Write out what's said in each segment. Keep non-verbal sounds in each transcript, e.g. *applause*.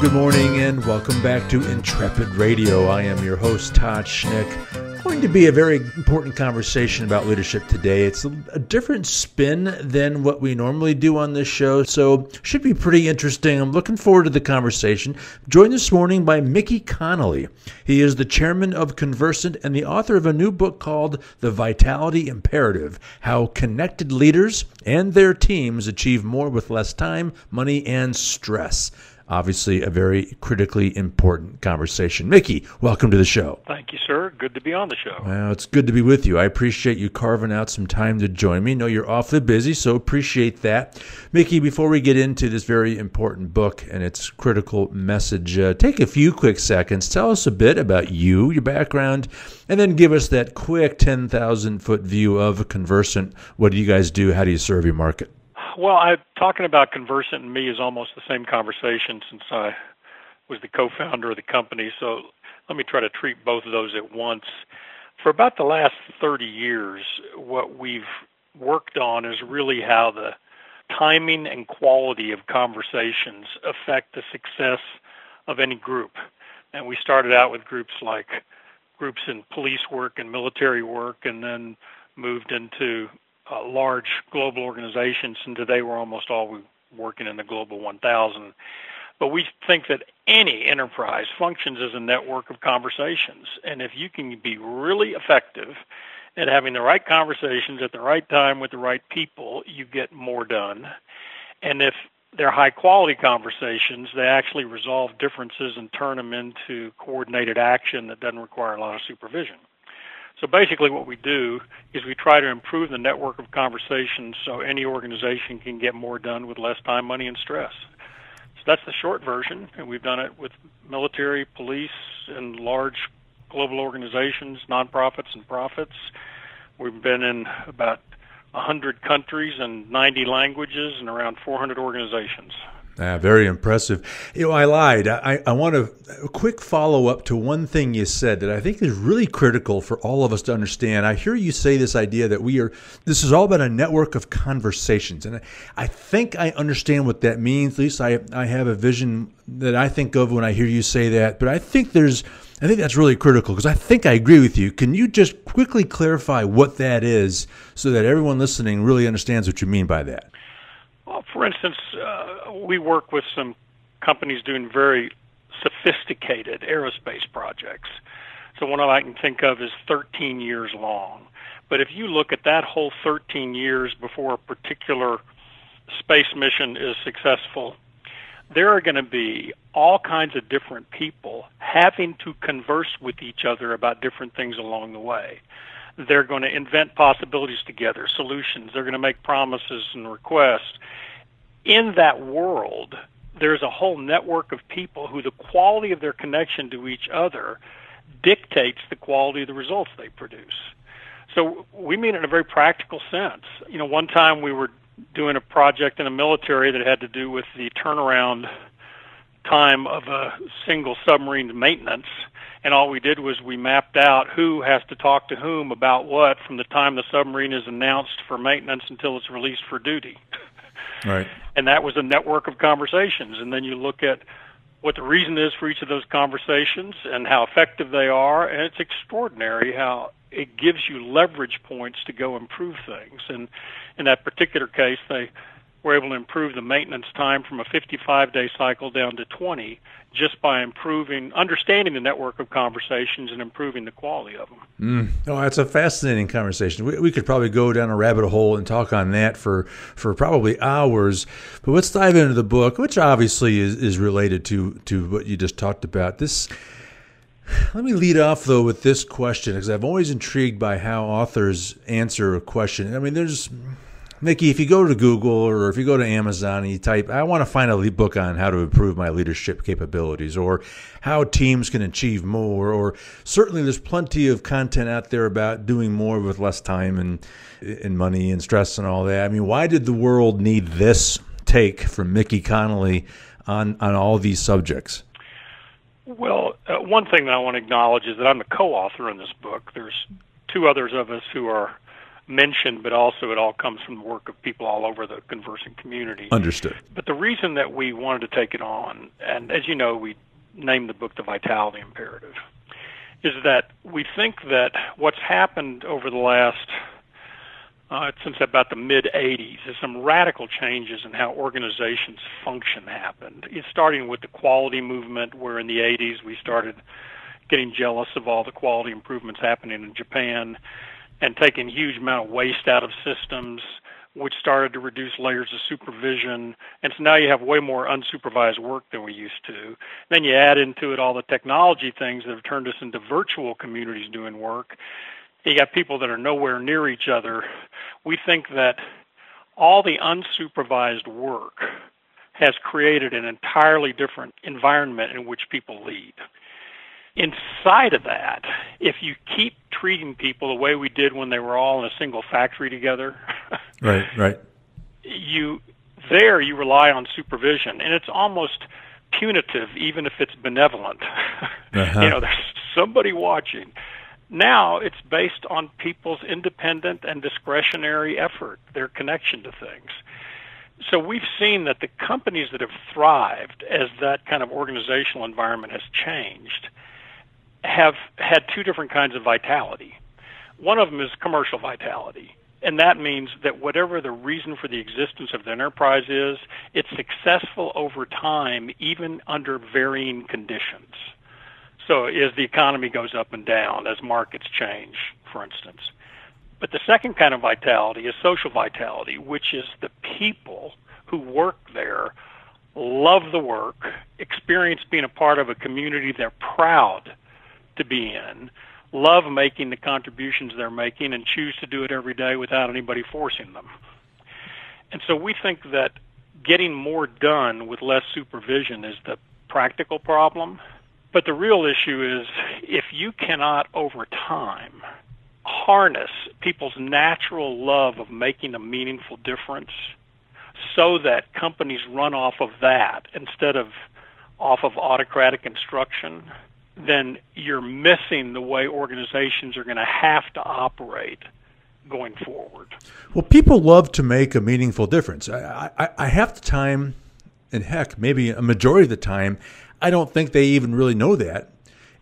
Good morning and welcome back to Intrepid Radio. I am your host, Todd Schnick. Going to be a very important conversation about leadership today. It's a different spin than what we normally do on this show, so should be pretty interesting. I'm looking forward to the conversation. Joined this morning by Mickey Connolly. He is the chairman of Conversant and the author of a new book called The Vitality Imperative: How Connected Leaders and Their Teams Achieve More with Less Time, Money, and Stress obviously a very critically important conversation. Mickey, welcome to the show. Thank you, sir. Good to be on the show. Well, it's good to be with you. I appreciate you carving out some time to join me. I know you're awfully busy, so appreciate that. Mickey, before we get into this very important book and its critical message, uh, take a few quick seconds. Tell us a bit about you, your background, and then give us that quick 10,000 foot view of Conversant. What do you guys do? How do you serve your market? Well, I talking about Conversant and me is almost the same conversation since I was the co-founder of the company. So let me try to treat both of those at once. For about the last 30 years, what we've worked on is really how the timing and quality of conversations affect the success of any group. And we started out with groups like groups in police work and military work, and then moved into uh, large global organizations, and today we're almost all working in the global 1000. But we think that any enterprise functions as a network of conversations, and if you can be really effective at having the right conversations at the right time with the right people, you get more done. And if they're high quality conversations, they actually resolve differences and turn them into coordinated action that doesn't require a lot of supervision. So basically, what we do is we try to improve the network of conversations so any organization can get more done with less time, money, and stress. So that's the short version, and we've done it with military, police, and large global organizations, nonprofits, and profits. We've been in about 100 countries and 90 languages and around 400 organizations. Ah, very impressive. You know, I lied. I, I want a, a quick follow up to one thing you said that I think is really critical for all of us to understand. I hear you say this idea that we are, this is all about a network of conversations. And I think I understand what that means. At least I, I have a vision that I think of when I hear you say that. But I think there's, I think that's really critical because I think I agree with you. Can you just quickly clarify what that is so that everyone listening really understands what you mean by that? For instance, uh, we work with some companies doing very sophisticated aerospace projects. So one I can think of is 13 years long. But if you look at that whole 13 years before a particular space mission is successful, there are going to be all kinds of different people having to converse with each other about different things along the way. They're going to invent possibilities together, solutions. They're going to make promises and requests. In that world, there's a whole network of people who the quality of their connection to each other dictates the quality of the results they produce. So we mean it in a very practical sense. You know, one time we were doing a project in the military that had to do with the turnaround time of a single submarine maintenance and all we did was we mapped out who has to talk to whom about what from the time the submarine is announced for maintenance until it's released for duty. *laughs* Right. And that was a network of conversations. And then you look at what the reason is for each of those conversations and how effective they are, and it's extraordinary how it gives you leverage points to go improve things. And in that particular case, they were able to improve the maintenance time from a 55 day cycle down to 20 just by improving, understanding the network of conversations and improving the quality of them. Mm. Oh, that's a fascinating conversation. We, we could probably go down a rabbit hole and talk on that for, for probably hours. But let's dive into the book, which obviously is, is related to, to what you just talked about. This. Let me lead off though with this question because I'm always intrigued by how authors answer a question. I mean, there's Mickey, if you go to Google or if you go to Amazon and you type, I want to find a book on how to improve my leadership capabilities or how teams can achieve more, or certainly there's plenty of content out there about doing more with less time and, and money and stress and all that. I mean, why did the world need this take from Mickey Connolly on, on all these subjects? Well, uh, one thing that I want to acknowledge is that I'm a co-author in this book. There's two others of us who are mentioned, but also it all comes from the work of people all over the Conversant community. Understood. But the reason that we wanted to take it on, and as you know, we named the book The Vitality Imperative, is that we think that what's happened over the last uh, since about the mid 80s is some radical changes in how organizations function happened. It's starting with the quality movement, where in the 80s we started getting jealous of all the quality improvements happening in Japan and taking huge amount of waste out of systems which started to reduce layers of supervision. And so now you have way more unsupervised work than we used to. Then you add into it all the technology things that have turned us into virtual communities doing work. You got people that are nowhere near each other. We think that all the unsupervised work has created an entirely different environment in which people lead. Inside of that, if you keep treating people the way we did when they were all in a single factory together, *laughs* right, right, you there you rely on supervision, and it's almost punitive, even if it's benevolent. *laughs* Uh-huh. you know, there's somebody watching. Now it's based on people's independent and discretionary effort, their connection to things. So we've seen that the companies that have thrived as that kind of organizational environment has changed have had two different kinds of vitality. One of them is commercial vitality. And that means that whatever the reason for the existence of the enterprise is, it's successful over time, even under varying conditions. So, as the economy goes up and down, as markets change, for instance. But the second kind of vitality is social vitality, which is the people who work there love the work, experience being a part of a community they're proud to be in, love making the contributions they're making, and choose to do it every day without anybody forcing them. And so we think that getting more done with less supervision is the practical problem. But the real issue is if you cannot, over time, harness people's natural love of making a meaningful difference so that companies run off of that instead of off of autocratic instruction, then you're missing the way organizations are going to have to operate going forward. Well, people love to make a meaningful difference. I, I, I half the time, and heck, maybe a majority of the time, I don't think they even really know that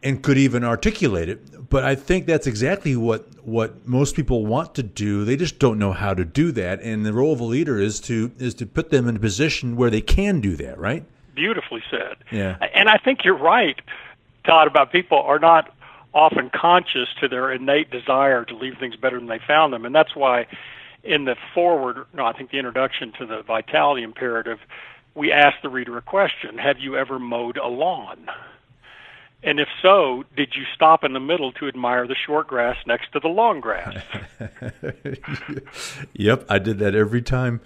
and could even articulate it. But I think that's exactly what what most people want to do. They just don't know how to do that. And the role of a leader is to is to put them in a position where they can do that. Right? Beautifully said. Yeah. And I think you're right Todd about people are not often conscious to their innate desire to leave things better than they found them. And that's why in the forward, no, I think the introduction to the vitality imperative, we ask the reader a question Have you ever mowed a lawn? And if so, did you stop in the middle to admire the short grass next to the long grass? *laughs* yep, I did that every time.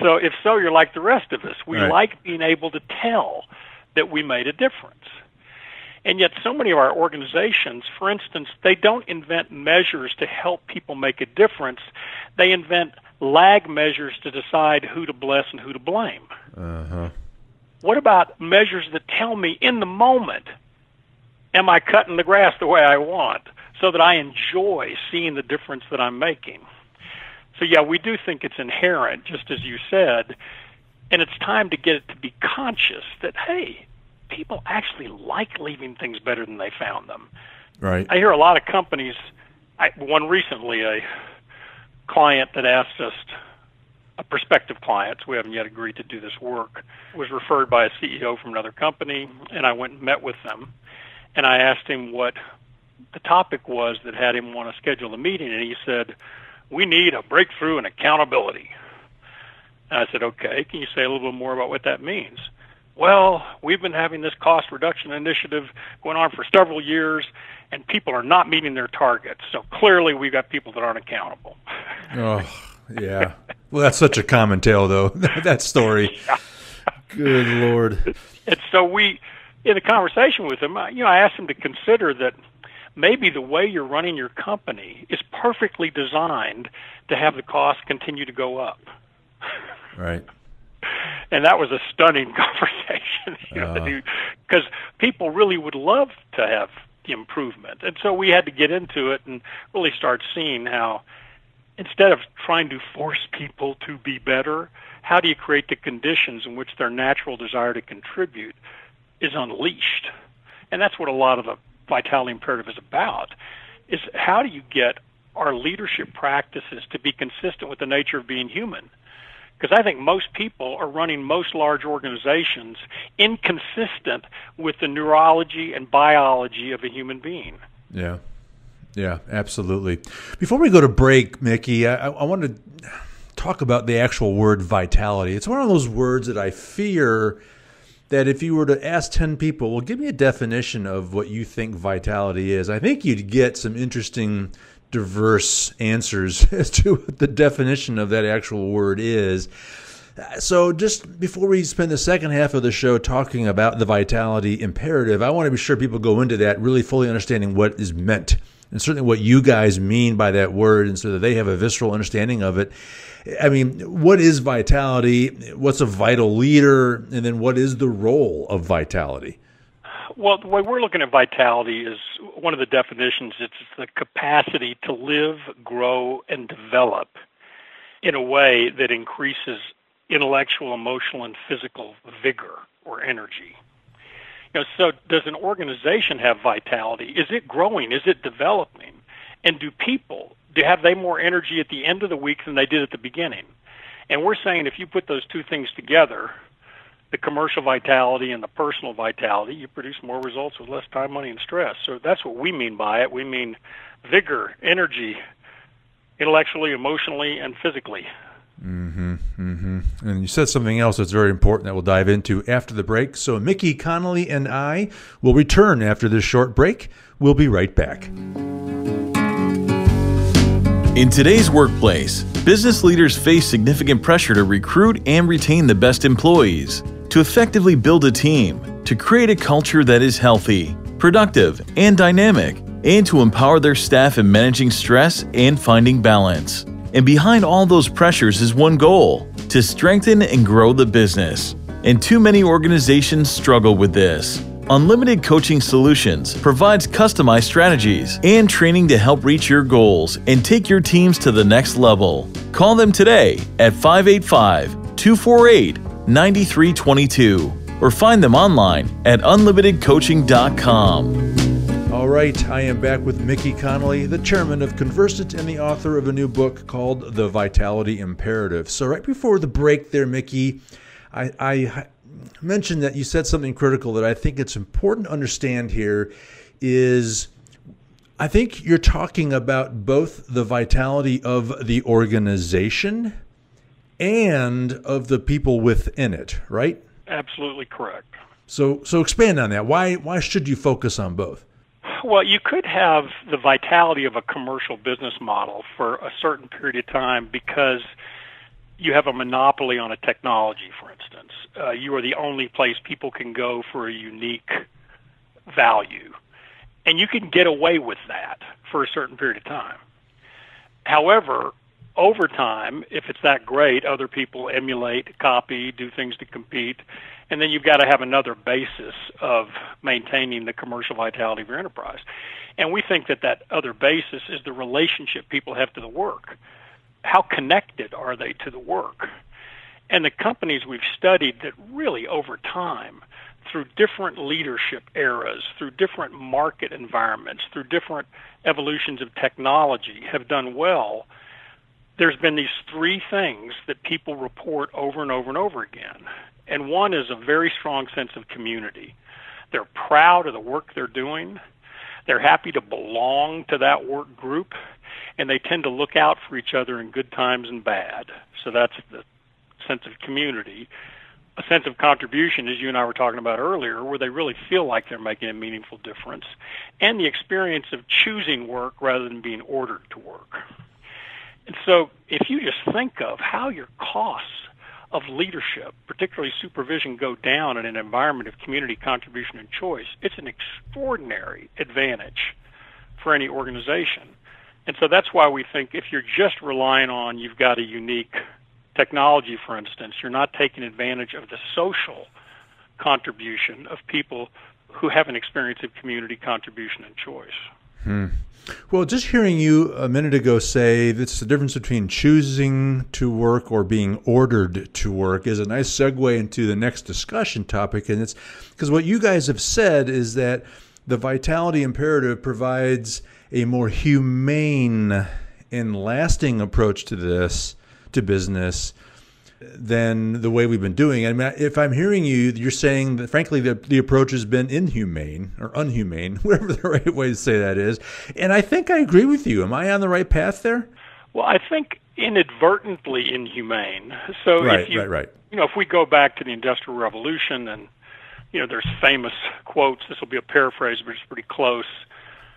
So if so, you're like the rest of us. We right. like being able to tell that we made a difference. And yet, so many of our organizations, for instance, they don't invent measures to help people make a difference. They invent lag measures to decide who to bless and who to blame. Uh-huh. What about measures that tell me in the moment, am I cutting the grass the way I want so that I enjoy seeing the difference that I'm making? So, yeah, we do think it's inherent, just as you said, and it's time to get it to be conscious that, hey, people actually like leaving things better than they found them. Right. I hear a lot of companies. I, one recently, a client that asked us, a prospective client, so we haven't yet agreed to do this work, was referred by a CEO from another company, and I went and met with them, and I asked him what the topic was that had him want to schedule a meeting, and he said, "We need a breakthrough in accountability." And I said, "Okay, can you say a little bit more about what that means?" Well, we've been having this cost reduction initiative going on for several years, and people are not meeting their targets. So clearly, we've got people that aren't accountable. *laughs* oh, yeah. Well, that's such a common tale, though. *laughs* that story. Yeah. Good lord. And so we, in the conversation with him, you know, I asked him to consider that maybe the way you're running your company is perfectly designed to have the cost continue to go up. Right. *laughs* and that was a stunning *laughs* conversation, *laughs* because uh. people really would love to have improvement, and so we had to get into it and really start seeing how instead of trying to force people to be better, how do you create the conditions in which their natural desire to contribute is unleashed? And that's what a lot of the vitality imperative is about. Is how do you get our leadership practices to be consistent with the nature of being human? Because I think most people are running most large organizations inconsistent with the neurology and biology of a human being. Yeah. Yeah, absolutely. Before we go to break, Mickey, I, I want to talk about the actual word vitality. It's one of those words that I fear that if you were to ask 10 people, well, give me a definition of what you think vitality is, I think you'd get some interesting, diverse answers *laughs* as to what the definition of that actual word is. So, just before we spend the second half of the show talking about the vitality imperative, I want to be sure people go into that really fully understanding what is meant and certainly what you guys mean by that word, and so that they have a visceral understanding of it. I mean, what is vitality? What's a vital leader? And then what is the role of vitality? Well, the way we're looking at vitality is one of the definitions it's the capacity to live, grow, and develop in a way that increases intellectual, emotional, and physical vigor or energy. You know, so does an organization have vitality? Is it growing? Is it developing? And do people do have they more energy at the end of the week than they did at the beginning? And we're saying if you put those two things together, the commercial vitality and the personal vitality, you produce more results with less time, money, and stress. So that's what we mean by it. We mean vigor, energy, intellectually, emotionally, and physically. Mm-hmm, mm-hmm. And you said something else that's very important that we'll dive into after the break. So Mickey Connolly and I will return after this short break. We'll be right back. In today's workplace, business leaders face significant pressure to recruit and retain the best employees, to effectively build a team, to create a culture that is healthy, productive, and dynamic, and to empower their staff in managing stress and finding balance. And behind all those pressures is one goal to strengthen and grow the business. And too many organizations struggle with this. Unlimited Coaching Solutions provides customized strategies and training to help reach your goals and take your teams to the next level. Call them today at 585 248 9322 or find them online at unlimitedcoaching.com. All right, I am back with Mickey Connolly, the chairman of Conversant and the author of a new book called The Vitality Imperative. So, right before the break there, Mickey, I, I mentioned that you said something critical that I think it's important to understand here is I think you're talking about both the vitality of the organization and of the people within it, right? Absolutely correct. So so expand on that. Why why should you focus on both? Well, you could have the vitality of a commercial business model for a certain period of time because you have a monopoly on a technology, for instance. Uh, you are the only place people can go for a unique value. And you can get away with that for a certain period of time. However, over time, if it's that great, other people emulate, copy, do things to compete, and then you've got to have another basis of maintaining the commercial vitality of your enterprise. And we think that that other basis is the relationship people have to the work. How connected are they to the work? And the companies we've studied that really over time, through different leadership eras, through different market environments, through different evolutions of technology, have done well. There's been these three things that people report over and over and over again. And one is a very strong sense of community. They're proud of the work they're doing. They're happy to belong to that work group, and they tend to look out for each other in good times and bad. So that's the sense of community. A sense of contribution, as you and I were talking about earlier, where they really feel like they're making a meaningful difference, and the experience of choosing work rather than being ordered to work. And so if you just think of how your costs of leadership, particularly supervision, go down in an environment of community contribution and choice, it's an extraordinary advantage for any organization. And so that's why we think if you're just relying on you've got a unique technology, for instance, you're not taking advantage of the social contribution of people who have an experience of community contribution and choice. Hmm. Well, just hearing you a minute ago say that's the difference between choosing to work or being ordered to work is a nice segue into the next discussion topic. And it's because what you guys have said is that the vitality imperative provides a more humane and lasting approach to this, to business, than the way we've been doing. I mean, if I'm hearing you, you're saying that frankly the, the approach has been inhumane or unhumane, *laughs* whatever the right way to say that is. And I think I agree with you. Am I on the right path there? Well, I think inadvertently inhumane. So right, if you, right, right. You know, if we go back to the Industrial Revolution and you know, there's famous quotes. This will be a paraphrase, but it's pretty close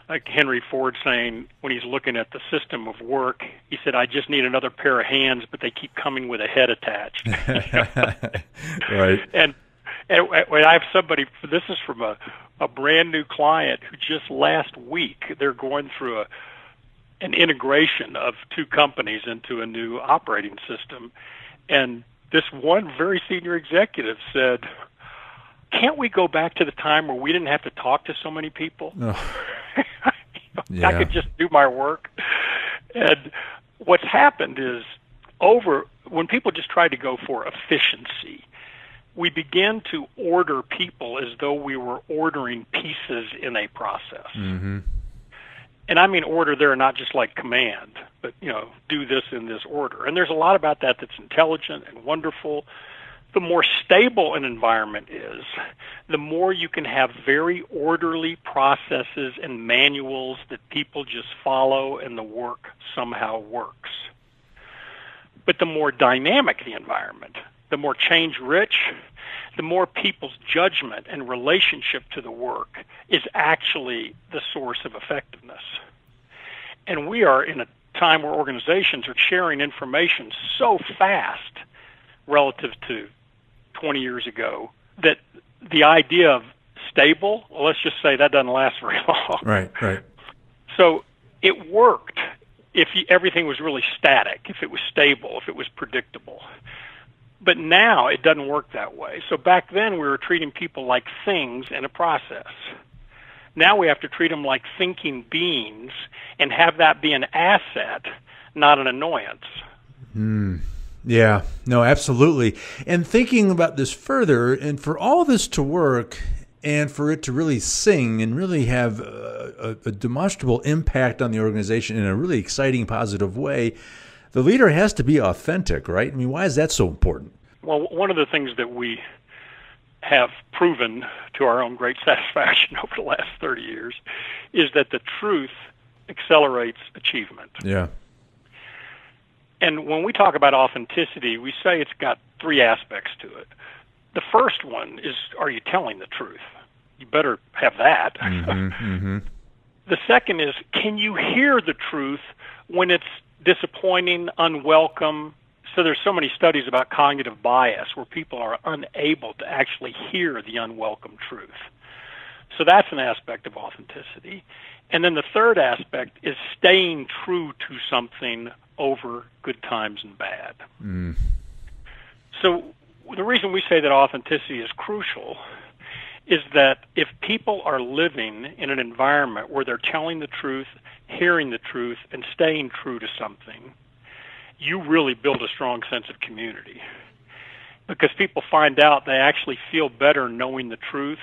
like Henry Ford saying when he's looking at the system of work, he said, "I just need another pair of hands, but they keep coming with a head attached." *laughs* right. And and when I have somebody, this is from a a brand new client who just last week they're going through a an integration of two companies into a new operating system, and this one very senior executive said, "Can't we go back to the time where we didn't have to talk to so many people?" Oh. Yeah. *laughs* I could just do my work. And what's happened is over when people just try to go for efficiency, we begin to order people as though we were ordering pieces in a process. Mm-hmm. And I mean order there, not just like command, but you know, do this in this order. And there's a lot about that that's intelligent and wonderful the more stable an environment is, the more you can have very orderly processes and manuals that people just follow and the work somehow works. But the more dynamic the environment, the more change rich, the more people's judgment and relationship to the work is actually the source of effectiveness. And we are in a time where organizations are sharing information so fast relative to 20 years ago that the idea of stable, well, let's just say that doesn't last very *laughs* long. Right, right. So it worked if everything was really static, if it was stable, if it was predictable. But now it doesn't work that way. So back then we were treating people like things in a process. Now we have to treat them like thinking beings and have that be an asset, not an annoyance. Hmm. Yeah, no, absolutely. And thinking about this further, and for all this to work, and for it to really sing and really have a, a, a, demonstrable impact on the organization in a really exciting, positive way, the leader has to be authentic, right? I mean, why is that so important? Well, one of the things that we have proven to our own great *laughs* satisfaction over the last 30 years is that the truth accelerates achievement. Yeah. And when we talk about authenticity, we say it's got three aspects to it. The first one is are you telling the truth? You better have that. *laughs* Mm-hmm, mm-hmm. The second is can you hear the truth when it's disappointing, unwelcome? So there's so many studies about cognitive bias where people are unable to actually hear the unwelcome truth. So that's an aspect of authenticity. And then the third aspect is staying true to something over good times and bad. Mm. So the reason we say that authenticity is crucial is that if people are living in an environment where they're telling the truth, hearing the truth, and staying true to something, you really build a strong sense of community. Because people find out they actually feel better knowing the truth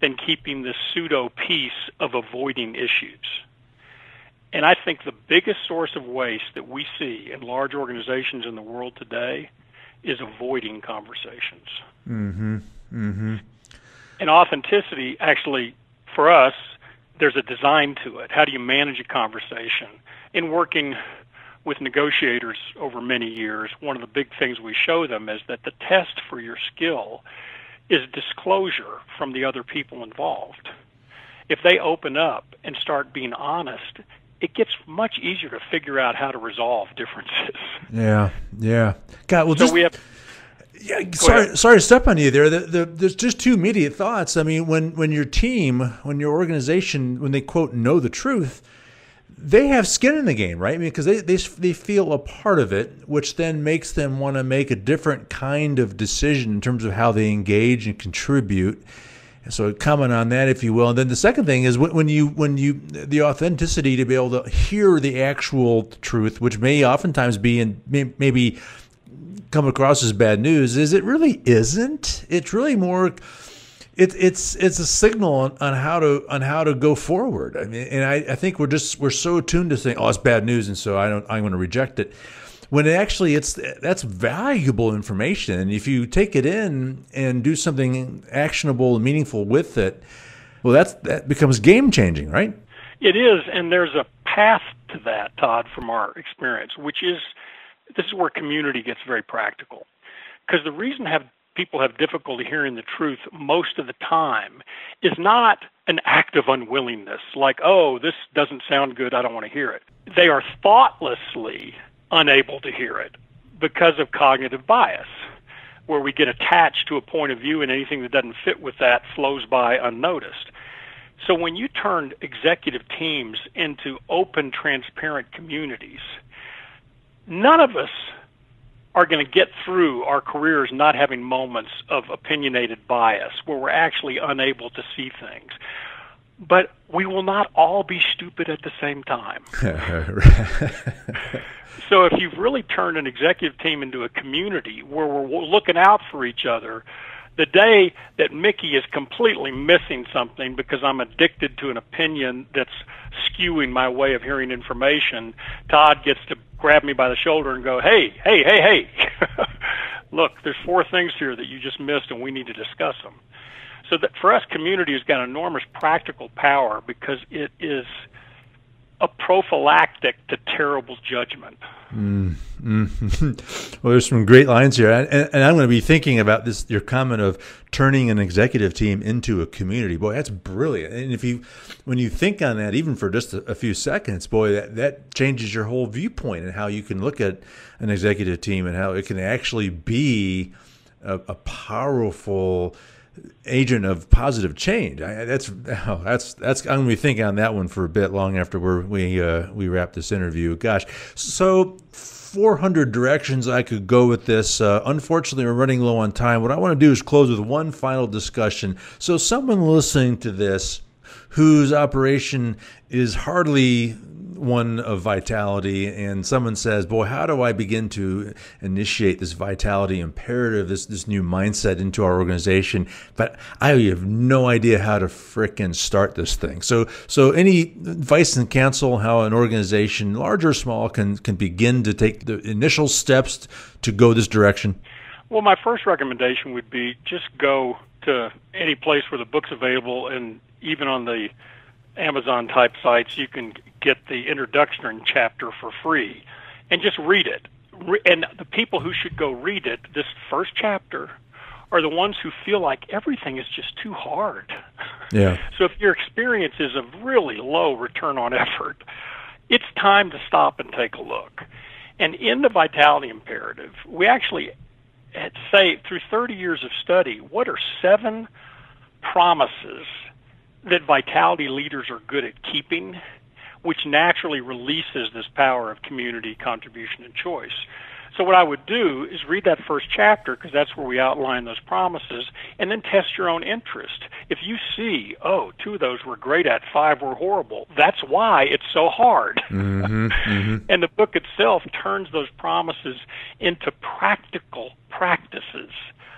than keeping this pseudo peace of avoiding issues. And I think the biggest source of waste that we see in large organizations in the world today is avoiding conversations. Mm-hmm. Mm-hmm. And authenticity, actually, for us, there's a design to it. How do you manage a conversation? In working with negotiators over many years, one of the big things we show them is that the test for your skill is disclosure from the other people involved. If they open up and start being honest, it gets much easier to figure out how to resolve differences. *laughs* Yeah, yeah. God, well, so just, we have. Yeah, sorry, sorry to step on you there. The, the, there's just two immediate thoughts. I mean, when when your team, when your organization, when they quote know the truth, they have skin in the game, right? I mean, because they, they they feel a part of it, which then makes them want to make a different kind of decision in terms of how they engage and contribute. So comment on that, if you will. And then the second thing is when you when you the authenticity to be able to hear the actual truth, which may oftentimes be and may, maybe come across as bad news, is it really isn't. It's really more. It, it's it's a signal on, on how to on how to go forward. I mean, and I, I think we're just we're so attuned to saying, oh, it's bad news, and so I don't I'm going to reject it when it actually it's that's valuable information. If you take it in and do something actionable and meaningful with it well that's that becomes game changing right? It is. And there's a path to that todd from our experience which is this is where community gets very practical. Because the reason have people have difficulty hearing the truth most of the time is not an act of unwillingness like oh this doesn't sound good. I don't want to hear it. They are thoughtlessly unable to hear it because of cognitive bias, where we get attached to a point of view and anything that doesn't fit with that flows by unnoticed. So when you turn executive teams into open, transparent communities, none of us are going to get through our careers not having moments of opinionated bias where we're actually unable to see things but we will not all be stupid at the same time. *laughs* *laughs* so if you've really turned an executive team into a community where we're looking out for each other, the day that Mickey is completely missing something because I'm addicted to an opinion that's skewing my way of hearing information, Todd gets to grab me by the shoulder and go, "Hey, hey, hey, hey. *laughs* Look, there's four things here that you just missed and we need to discuss them." So that for us, community has got enormous practical power because it is a prophylactic to terrible judgment. Mm, mm. *laughs* well, there's some great lines here, and, and, I'm going to be thinking about this. Your comment of turning an executive team into a community, boy, that's brilliant. And if you, when you think on that, even for just a, a few seconds, boy, that that changes your whole viewpoint and how you can look at an executive team and how it can actually be a, a powerful agent of positive change. I, that's oh, that's that's I'm gonna be thinking on that one for a bit long after we we uh, we wrap this interview. Gosh, so 400 directions I could go with this. Uh, unfortunately, we're running low on time. What I want to do is close with one final discussion. So, someone listening to this whose operation is hardly one of vitality and someone says, "Boy, how do I begin to initiate this vitality imperative, this this new mindset into our organization?" But I have no idea how to frickin' start this thing. So, so any advice and counsel how an organization, large or small, can can begin to take the initial steps to go this direction? Well, my first recommendation would be just go to any place where the book's available and even on the Amazon type sites, you can get the introduction chapter for free and just read it. And the people who should go read it, this first chapter, are the ones who feel like everything is just too hard. Yeah. *laughs* so if your experience is of really low return on effort, it's time to stop and take a look. And in the vitality imperative, we actually say through 30 years of study, what are seven promises that vitality leaders are good at keeping, which naturally releases this power of community contribution and choice. So what I would do is read that first chapter because that's where we outline those promises and then test your own interest. If you see, oh, two of those were great at, five were horrible, that's why it's so hard. Mm-hmm, mm-hmm. and the book itself turns those promises into practical practices.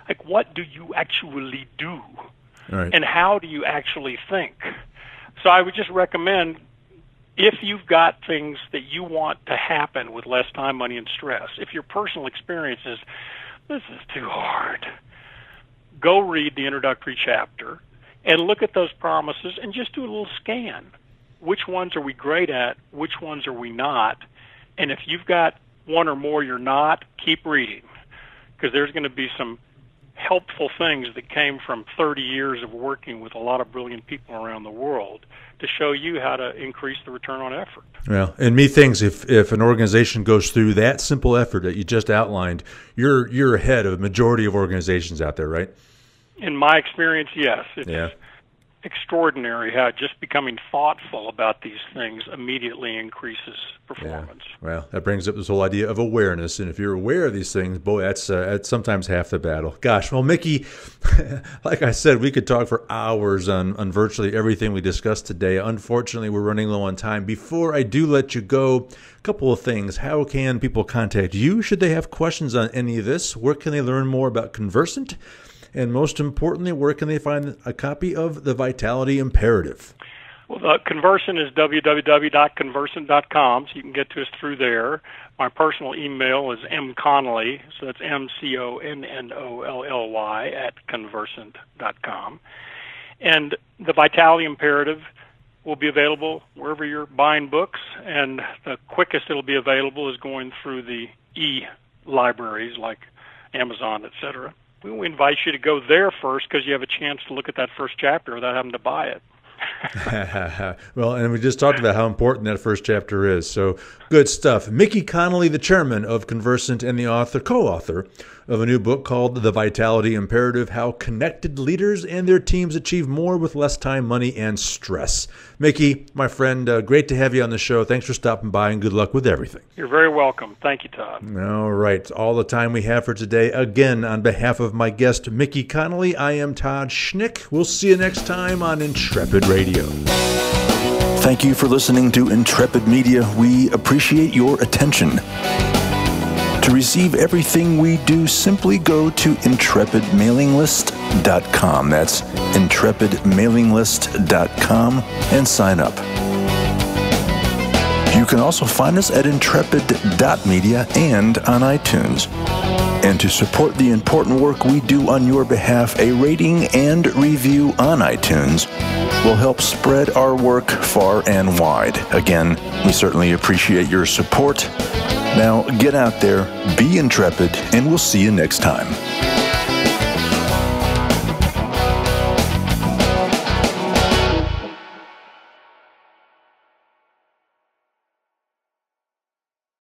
Like what do you actually do? Right. And how do you actually think? So I would just recommend if you've got things that you want to happen with less time, money, and stress, if your personal experience is, this is too hard, go read the introductory chapter and look at those promises and just do a little scan. Which ones are we great at? Which ones are we not? And if you've got one or more you're not, keep reading because there's going to be some helpful things that came from 30 years of working with a lot of brilliant people around the world to show you how to increase the return on effort. Well, and me methinks if if an organization goes through that simple effort that you just outlined, you're you're ahead of a majority of organizations out there, right? In my experience, yes. It's, yeah extraordinary how just becoming thoughtful about these things immediately increases performance. Yeah. Well, that brings up this whole idea of awareness, and if you're aware of these things, boy, that's uh, that's sometimes half the battle. Gosh, well, Mickey, *laughs* like I said, we could talk for hours on on virtually everything we discussed today. Unfortunately, we're running low on time. Before I do let you go, a couple of things. How can people contact you? Should they have questions on any of this? Where can they learn more about Conversant? And most importantly, where can they find a copy of the Vitality Imperative? Well, the Conversant is www.conversant.com, so you can get to us through there. My personal email is mconnolly, so that's M C O N N O L L Y, at conversant.com. And the Vitality Imperative will be available wherever you're buying books, and the quickest it'll be available is going through the e libraries like Amazon, etc we invite you to go there first because you have a chance to look at that first chapter without having to buy it. *laughs* well, and we just talked about how important that first chapter is. So good stuff. Mickey Connolly, the chairman of Conversant and the author, co-author of a new book called The Vitality Imperative How Connected Leaders and Their Teams Achieve More with Less Time, Money, and Stress. Mickey, my friend, uh, great to have you on the show. Thanks for stopping by and good luck with everything. You're very welcome. Thank you, Todd. All right. All the time we have for today. Again, on behalf of my guest, Mickey Connolly, I am Todd Schnick. We'll see you next time on Intrepid Radio. Thank you for listening to Intrepid Media. We appreciate your attention. To receive everything we do, simply go to intrepidmailinglist.com. That's intrepidmailinglist.com and sign up. You can also find us at intrepid.media and on iTunes. And to support the important work we do on your behalf, a rating and review on iTunes will help spread our work far and wide. Again, we certainly appreciate your support now get out there, be intrepid, and we'll see you next time.